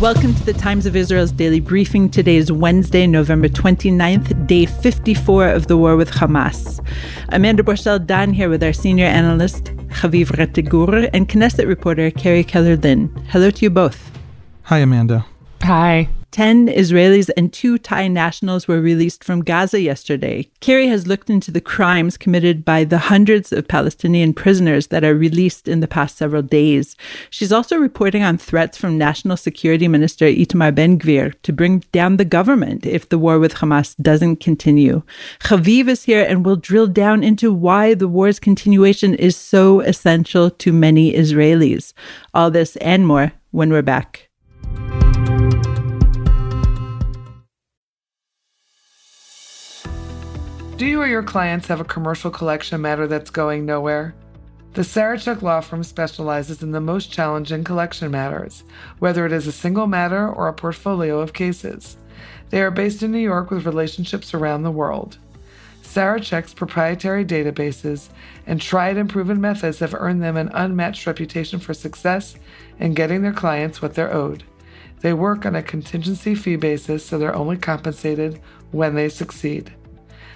Welcome to the Times of Israel's daily briefing. Today is Wednesday, November 29th, day 54 of the war with Hamas. Amanda Borschel Dan here with our senior analyst, Haviv Rettig Gur, and Knesset reporter, Carrie Keller Lynn. Hello to you both. Hi, Amanda. Hi. 10 Israelis and two Thai nationals were released from Gaza yesterday. Carrie has looked into the crimes committed by the hundreds of Palestinian prisoners that are released in the past several days. She's also reporting on threats from National Security Minister Itamar Ben Gvir to bring down the government if the war with Hamas doesn't continue. Haviv is here and will drill down into why the war's continuation is so essential to many Israelis. All this and more when we're back. Do you or your clients have a commercial collection matter that's going nowhere? The Sarachek Law Firm specializes in the most challenging collection matters, whether it is a single matter or a portfolio of cases. They are based in New York with relationships around the world. Sarachek's proprietary databases and tried and proven methods have earned them an unmatched reputation for success in getting their clients what they're owed. They work on a contingency fee basis, so they're only compensated when they succeed.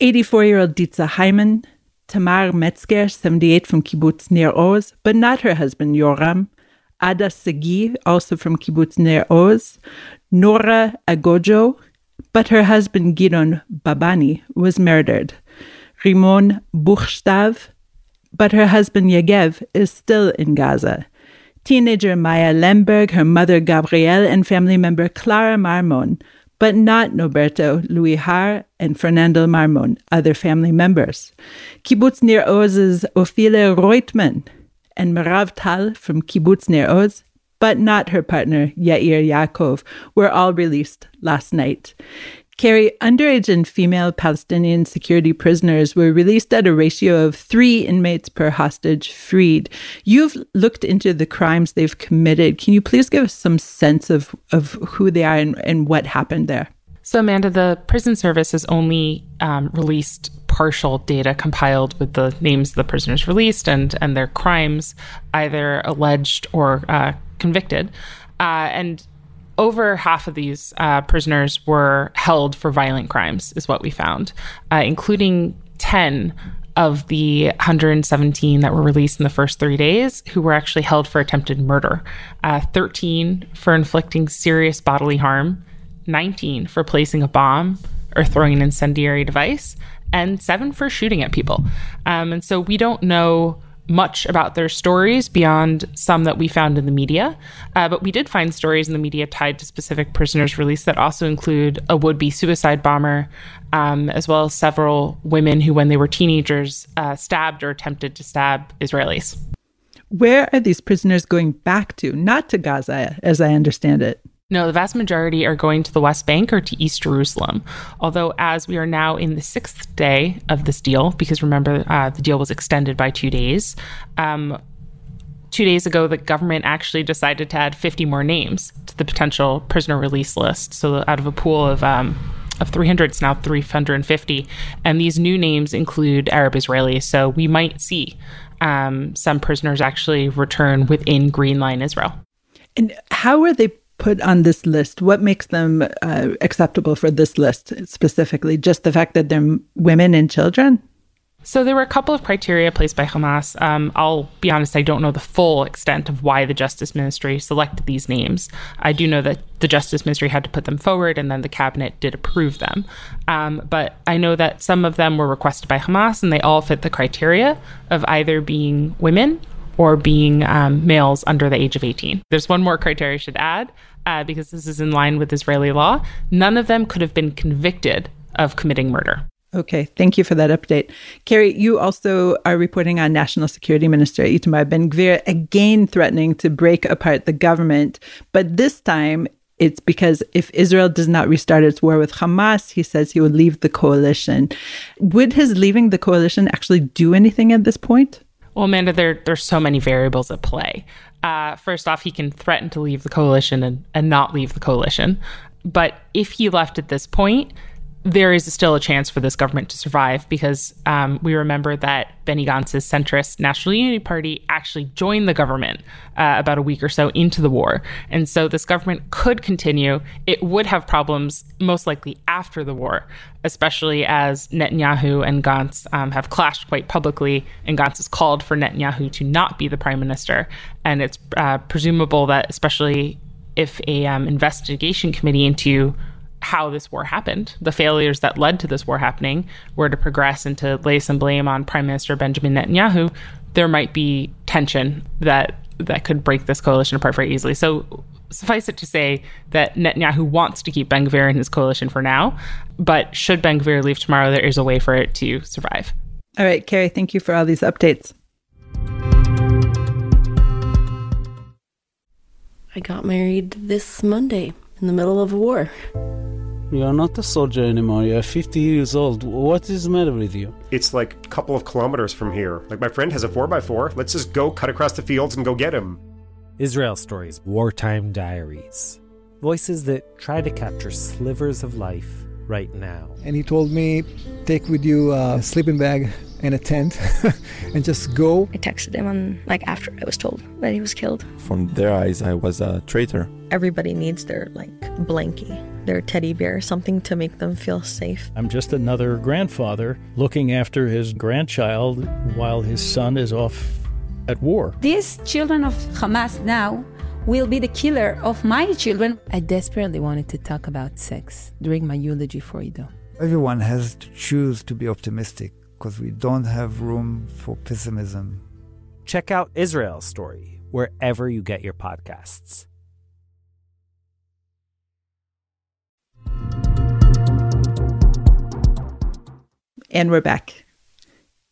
84 year old Ditza Heiman, Tamar Metzger, 78 from Kibbutz Nir Oz, but not her husband Yoram, Ada Sagi, also from Kibbutz Nir Oz, Nora Agojo, but her husband Gidon Babani was murdered. Rimon Buchstav, but her husband Yegev is still in Gaza. Teenager Maya Lemberg, her mother Gabrielle, and family member Clara Marman but not Norberto Louis Har and Fernando Marman, other family members. Kibbutz Nir Oz's Ofelia Roitman and Meirav Tal from Kibbutz Nir Oz, but not her partner Yair Yaakov, were all released last night. Carrie, underage and female Palestinian security prisoners were released at a ratio of three inmates per hostage freed. You've looked into the crimes they've committed. Can you please give us some sense of, of who they are and, and what happened there? So, Amanda, the prison service has only um, released partial data compiled with the names of the prisoners released and, and their crimes, either alleged or uh, convicted. Uh, and over half of these uh, prisoners were held for violent crimes, is what we found, uh, including 10 of the 117 that were released in the first three days who were actually held for attempted murder, uh, 13 for inflicting serious bodily harm, 19 for placing a bomb or throwing an incendiary device, and seven for shooting at people. Um, and so we don't know much about their stories beyond some that we found in the media. Uh, but we did find stories in the media tied to specific prisoners released that also include a would be suicide bomber, um, as well as several women who, when they were teenagers, uh, stabbed or attempted to stab Israelis. Where are these prisoners going back to? Not to Gaza, as I understand it. No, the vast majority are going to the West Bank or to East Jerusalem. Although, as we are now in the sixth day of this deal, because remember, uh, the deal was extended by two days. Um, two days ago, the government actually decided to add 50 more names to the potential prisoner release list. So, out of a pool of um, of 300, it's now 350. And these new names include Arab Israelis. So, we might see um, some prisoners actually return within Green Line Israel. And how are they put on this list? What makes them uh, acceptable for this list specifically? Just the fact that they're women and children? So there were a couple of criteria placed by Hamas. Um, I'll be honest, I don't know the full extent of why the Justice Ministry selected these names. I do know that the Justice Ministry had to put them forward, and then the cabinet did approve them. Um, but I know that some of them were requested by Hamas, and they all fit the criteria of either being women or being um, males under the age of 18. There's one more criteria I should add uh, because this is in line with Israeli law, none of them could have been convicted of committing murder. Okay, thank you for that update. Carrie, you also are reporting on National Security Minister Itamar Ben Gvir again threatening to break apart the government, but this time it's because if Israel does not restart its war with Hamas, he says he would leave the coalition. Would his leaving the coalition actually do anything at this point? Well, Amanda, there there's so many variables at play. Uh, first off, he can threaten to leave the coalition and, and not leave the coalition. But if he left at this point, there is still a chance for this government to survive because um, we remember that Benny Gantz's centrist National Unity Party actually joined the government uh, about a week or so into the war. And so this government could continue. It would have problems most likely after the war, especially as Netanyahu and Gantz um, have clashed quite publicly. And Gantz has called for Netanyahu to not be the prime minister. And it's uh, presumable that, especially if a um, investigation committee into how this war happened. The failures that led to this war happening were to progress and to lay some blame on Prime Minister Benjamin Netanyahu. There might be tension that that could break this coalition apart very easily. So suffice it to say that Netanyahu wants to keep Ben Gvir in his coalition for now, but should Ben Gvir leave tomorrow, there is a way for it to survive. All right, Carrie, thank you for all these updates. I got married this Monday in the middle of a war. You are not a soldier anymore. You are 50 years old. What is the matter with you? It's like a couple of kilometers from here. Like my friend has a 4x4. Let's just go cut across the fields and go get him. Israel Stories Wartime Diaries. Voices that try to capture slivers of life right now. And he told me, take with you a sleeping bag and a tent and just go. I texted him on like after I was told that he was killed. From their eyes, I was a traitor. Everybody needs their like blankie, their teddy bear, something to make them feel safe. I'm just another grandfather looking after his grandchild while his son is off at war. These children of Hamas now will be the killer of my children. I desperately wanted to talk about sex during my eulogy for Ido. Everyone has to choose to be optimistic because we don't have room for pessimism. Check out Israel's story wherever you get your podcasts. And we're back.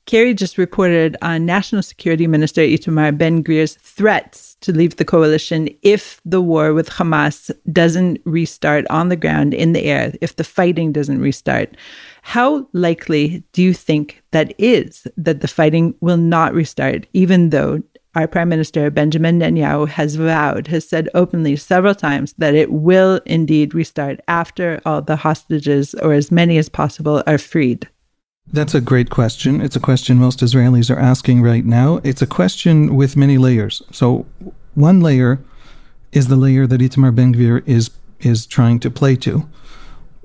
Carrie just reported on National Security Minister Itamar Ben Gvir's threats to leave the coalition if the war with Hamas doesn't restart on the ground, in the air, if the fighting doesn't restart. How likely do you think that is that the fighting will not restart, even though our Prime Minister Benjamin Netanyahu has vowed, has said openly several times that it will indeed restart after all the hostages, or as many as possible, are freed? That's a great question. It's a question most Israelis are asking right now. It's a question with many layers. So, one layer is the layer that Itamar Ben Gvir is is trying to play to.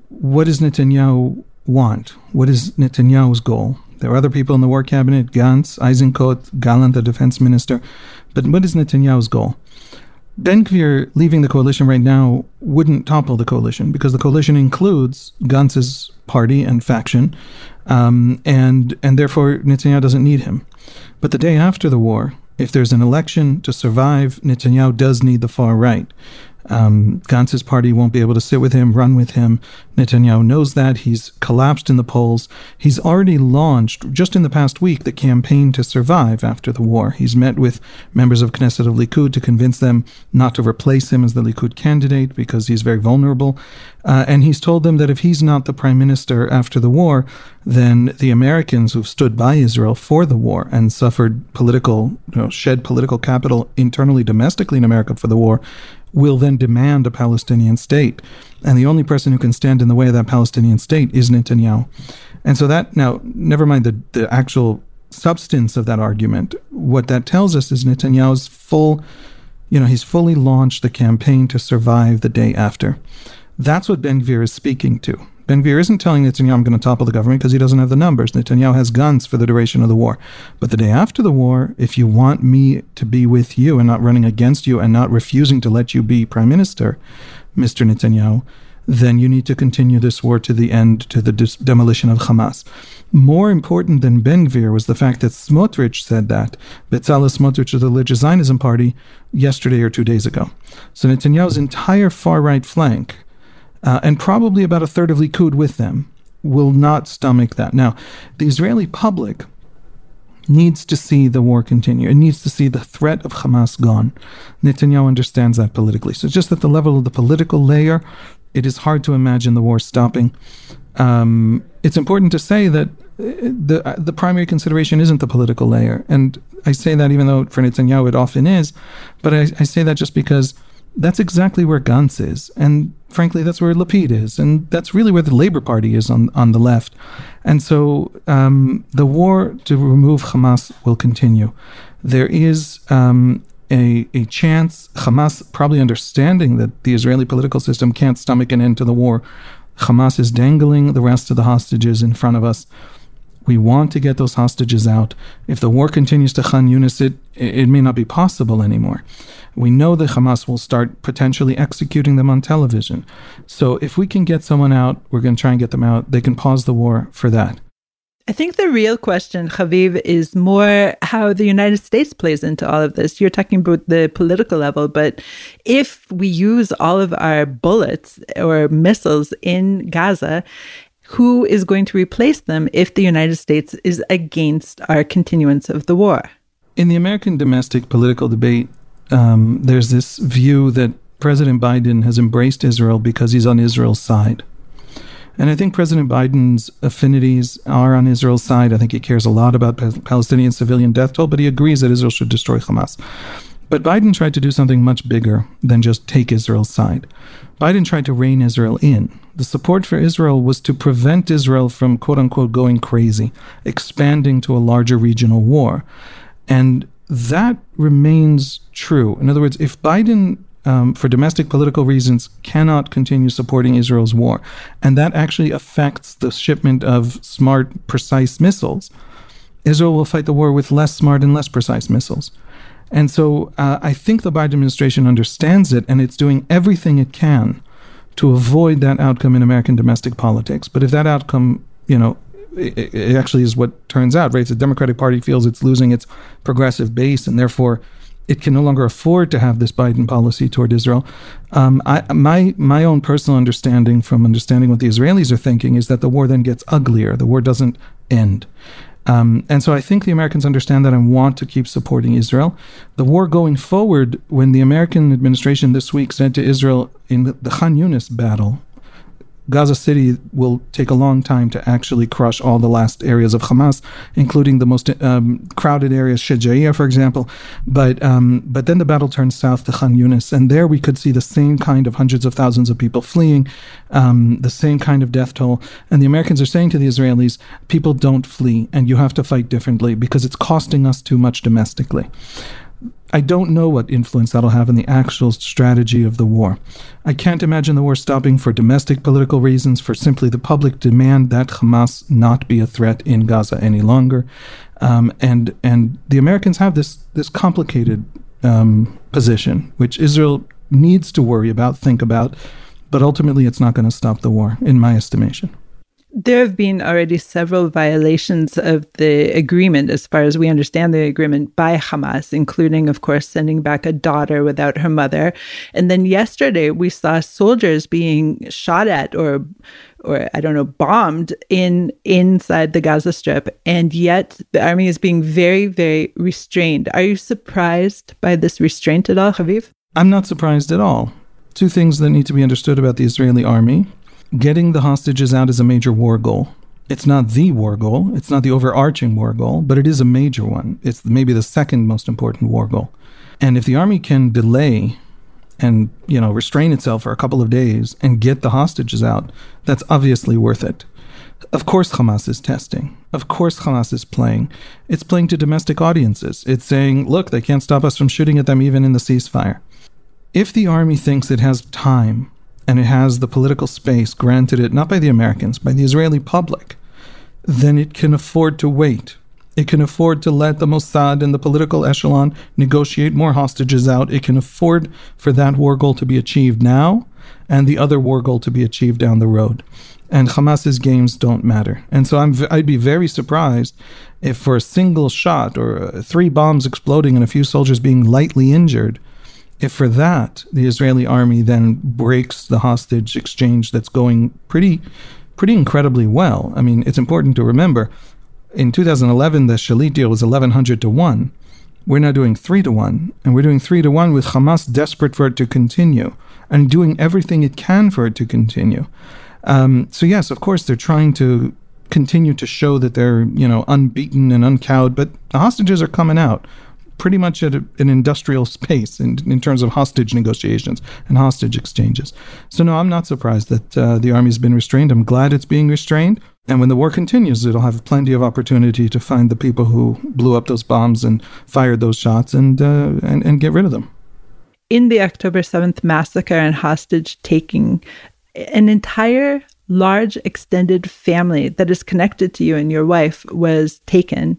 What does Netanyahu want? What is Netanyahu's goal? There are other people in the war cabinet, Gantz, Eisenkot, Gallant, the defense minister. But what is Netanyahu's goal? Ben Gvir leaving the coalition right now wouldn't topple the coalition because the coalition includes Gantz's party and faction, um, and and therefore Netanyahu doesn't need him. But the day after the war, if there's an election to survive, Netanyahu does need the far right. Um, Gantz's party won't be able to sit with him, run with him. Netanyahu knows that. He's collapsed in the polls. He's already launched, just in the past week, the campaign to survive after the war. He's met with members of Knesset of Likud to convince them not to replace him as the Likud candidate because he's very vulnerable. Uh, and he's told them that if he's not the prime minister after the war, then the Americans who've stood by Israel for the war and suffered political, you know, shed political capital internally, domestically in America for the war, will then demand a Palestinian state. And the only person who can stand in the way of that Palestinian state is Netanyahu. And so that, now, never mind the, the actual substance of that argument, what that tells us is Netanyahu's full, you know, he's fully launched the campaign to survive the day after. That's what Ben Gvir is speaking to. Ben Gvir isn't telling Netanyahu, I'm going to topple the government because he doesn't have the numbers. Netanyahu has Gantz for the duration of the war. But the day after the war, if you want me to be with you and not running against you and not refusing to let you be prime minister, Mr. Netanyahu, then you need to continue this war to the end, to the dis- demolition of Hamas. More important than Ben Gvir was the fact that Smotrich said that, Bezalel Smotrich of the religious Zionism party, yesterday or two days ago. So Netanyahu's entire far right flank uh, and probably about a third of Likud with them, will not stomach that. Now, the Israeli public needs to see the war continue. It needs to see the threat of Hamas gone. Netanyahu understands that politically. So, just at the level of the political layer, it is hard to imagine the war stopping. Um, it's important to say that uh, the uh, the primary consideration isn't the political layer, and I say that even though for Netanyahu it often is, but I, I say that just because that's exactly where Gantz is, and frankly, that's where Lapid is, and that's really where the Labor Party is on on the left, and so um, the war to remove Hamas will continue. There is um, a, a chance, Hamas probably understanding that the Israeli political system can't stomach an end to the war. Hamas is dangling the rest of the hostages in front of us. We want to get those hostages out. If the war continues to Khan Yunis, it, it may not be possible anymore. We know that Hamas will start potentially executing them on television. So if we can get someone out, we're going to try and get them out. They can pause the war for that. I think the real question, Haviv, is more how the United States plays into all of this. You're talking about the political level, but if we use all of our bullets or missiles in Gaza, who is going to replace them if the United States is against our continuance of the war? In the American domestic political debate, um, there's this view that President Biden has embraced Israel because he's on Israel's side. And I think President Biden's affinities are on Israel's side. I think he cares a lot about Palestinian civilian death toll, but he agrees that Israel should destroy Hamas. But Biden tried to do something much bigger than just take Israel's side. Biden tried to rein Israel in. The support for Israel was to prevent Israel from, quote unquote, going crazy, expanding to a larger regional war. And that remains true. In other words, if Biden um, for domestic political reasons, cannot continue supporting Israel's war. And that actually affects the shipment of smart, precise missiles. Israel will fight the war with less smart and less precise missiles. And so uh, I think the Biden administration understands it and it's doing everything it can to avoid that outcome in American domestic politics. But if that outcome, you know, it, it actually is what turns out, right? If the Democratic Party feels it's losing its progressive base and therefore it can no longer afford to have this Biden policy toward Israel. Um, I, my my own personal understanding from understanding what the Israelis are thinking is that the war then gets uglier. The war doesn't end. Um, and so I think the Americans understand that and want to keep supporting Israel. The war going forward, when the American administration this week said to Israel in the Khan Yunis battle, Gaza City will take a long time to actually crush all the last areas of Hamas, including the most um, crowded areas, Shejaiya, for example. But um, but then the battle turns south to Khan Yunis, and there we could see the same kind of hundreds of thousands of people fleeing, um, the same kind of death toll. And the Americans are saying to the Israelis, people don't flee, and you have to fight differently because it's costing us too much domestically. I don't know what influence that'll have in the actual strategy of the war. I can't imagine the war stopping for domestic political reasons, for simply the public demand that Hamas not be a threat in Gaza any longer. Um, and and the Americans have this this complicated um, position, which Israel needs to worry about, think about, but ultimately it's not going to stop the war, in my estimation there have been already several violations of the agreement, as far as we understand the agreement, by Hamas, including, of course, sending back a daughter without her mother. And then yesterday, we saw soldiers being shot at or or I don't know, bombed in inside the Gaza Strip, and yet the army is being very, very restrained. Are you surprised by this restraint at all, Haviv? I'm not surprised at all. Two things that need to be understood about the Israeli army getting the hostages out is a major war goal. It's not the war goal, it's not the overarching war goal, but it is a major one. It's maybe the second most important war goal. And if the army can delay and, you know, restrain itself for a couple of days and get the hostages out, that's obviously worth it. Of course, Hamas is testing. Of course, Hamas is playing. It's playing to domestic audiences. It's saying, look, they can't stop us from shooting at them even in the ceasefire. If the army thinks it has time and it has the political space granted it not by the Americans, by the Israeli public, then it can afford to wait. It can afford to let the Mossad and the political echelon negotiate more hostages out. It can afford for that war goal to be achieved now and the other war goal to be achieved down the road. And Hamas's games don't matter. And so I'm, I'd be very surprised if for a single shot or uh, three bombs exploding and a few soldiers being lightly injured, if for that the Israeli army then breaks the hostage exchange that's going pretty pretty incredibly well. I mean, it's important to remember in 2011, the Shalit deal was 1,100 to 1. We're now doing 3 to 1, and we're doing 3 to 1 with Hamas desperate for it to continue and doing everything it can for it to continue. Um, so, yes, of course, they're trying to continue to show that they're, you know, unbeaten and uncowed, but the hostages are coming out pretty much at a, an industrial space in, in terms of hostage negotiations and hostage exchanges. So, no, I'm not surprised that uh, the army's been restrained. I'm glad it's being restrained. And when the war continues, it'll have plenty of opportunity to find the people who blew up those bombs and fired those shots and, uh, and, and get rid of them. In the October 7th massacre and hostage taking, an entire large extended family that is connected to you and your wife was taken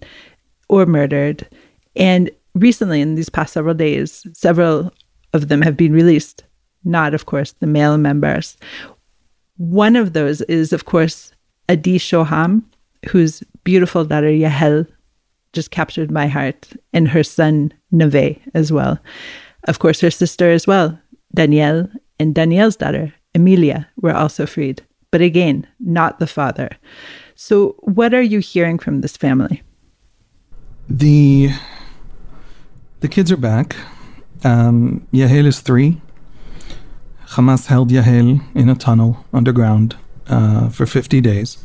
or murdered. And recently, in these past several days, several of them have been released, not, of course, the male members. One of those is, of course, Adi Shoham, whose beautiful daughter Yahel just captured my heart, and her son Neve as well. Of course, her sister as well, Danielle, and Danielle's daughter, Emilia, were also freed. But again, not the father. So, what are you hearing from this family? The the kids are back. Um, Yahel is three. Hamas held Yahel in a tunnel underground uh, for 50 days.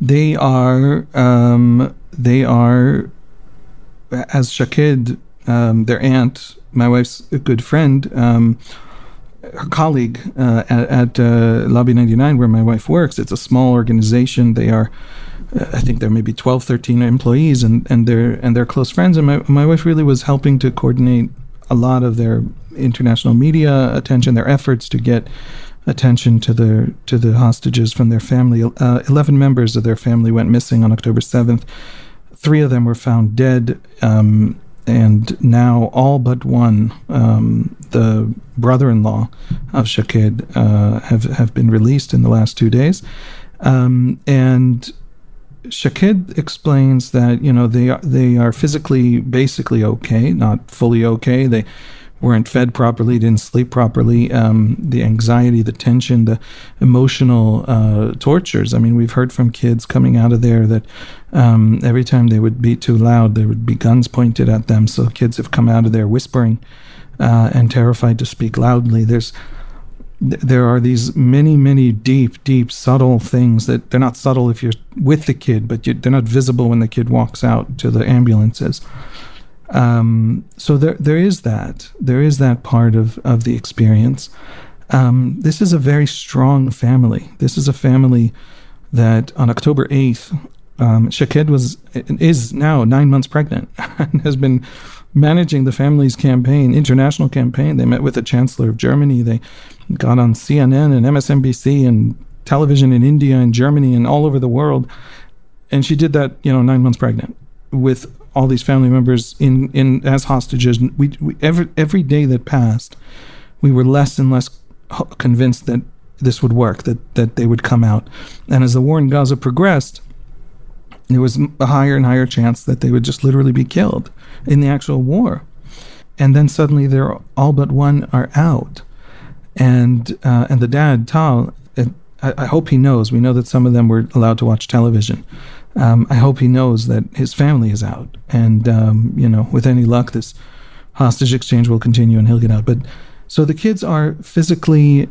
They are um, they are as Shaked, um, their aunt, my wife's good friend, um, her colleague uh, at, at uh, Lobby 99, where my wife works. It's a small organization. They are I think there may be 12, 13 employees, and, and they're and they're close friends. And my my wife really was helping to coordinate a lot of their international media attention, their efforts to get attention to the to the hostages from their family. Uh, Eleven members of their family went missing on October seventh. Three of them were found dead, um, and now all but one, um, the brother-in-law of Shaked, uh, have have been released in the last two days. Um, and Shaked explains that you know they are they are physically basically okay, not fully okay. They weren't fed properly, didn't sleep properly. Um, the anxiety, the tension, the emotional uh, tortures. I mean, we've heard from kids coming out of there that um, every time they would be too loud, there would be guns pointed at them. So kids have come out of there whispering uh, and terrified to speak loudly. There's there are these many, many deep, deep, subtle things that they're not subtle if you're with the kid, but you, they're not visible when the kid walks out to the ambulances. Um, so there, there is that. There is that part of, of the experience. Um, this is a very strong family. This is a family that on October 8th, um, Shaked was is now nine months pregnant and has been managing the family's campaign, international campaign. They met with the Chancellor of Germany. They got on CNN and MSNBC and television in India and Germany and all over the world. And she did that, you know, nine months pregnant with all these family members in, in as hostages. We, we every every day that passed, we were less and less convinced that this would work, that that they would come out. And as the war in Gaza progressed, there was a higher and higher chance that they would just literally be killed in the actual war. And then suddenly they're all but one are out. And uh, and the dad, Tal, I, I, hope he knows. We know that some of them were allowed to watch television. Um, I hope he knows that his family is out. And, um, you know, with any luck, this hostage exchange will continue and he'll get out. But so the kids are physically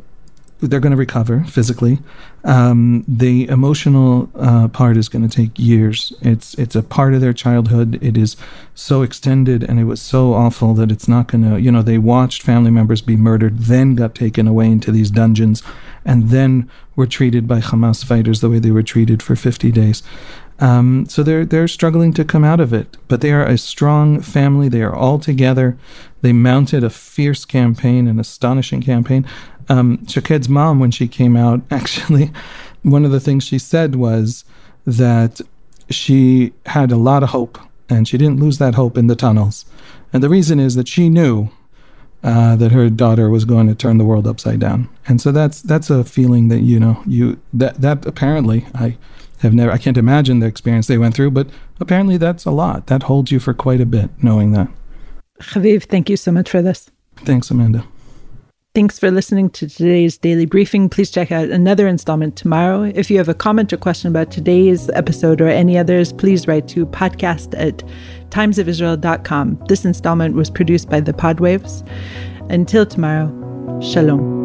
they're going to recover physically. Um, the emotional uh, part is going to take years. It's it's a part of their childhood. It is so extended, and it was so awful that it's not going to. You know, they watched family members be murdered, then got taken away into these dungeons, and then were treated by Hamas fighters the way they were treated for 50 days. Um, so they're they're struggling to come out of it, but they are a strong family. They are all together. They mounted a fierce campaign, an astonishing campaign um, Shaked's mom, when she came out, actually, one of the things she said was that she had a lot of hope and she didn't lose that hope in the tunnels. And the reason is that she knew uh, that her daughter was going to turn the world upside down. And so that's that's a feeling that you know you that that apparently I have never I can't imagine the experience they went through, but apparently that's a lot. That holds you for quite a bit knowing that. Haviv, thank you so much for this. Thanks, Amanda. Thanks for listening to today's daily briefing. Please check out another installment tomorrow. If you have a comment or question about today's episode or any others, please write to podcast at timesofisrael.com. This installment was produced by the Podwaves. Until tomorrow, shalom.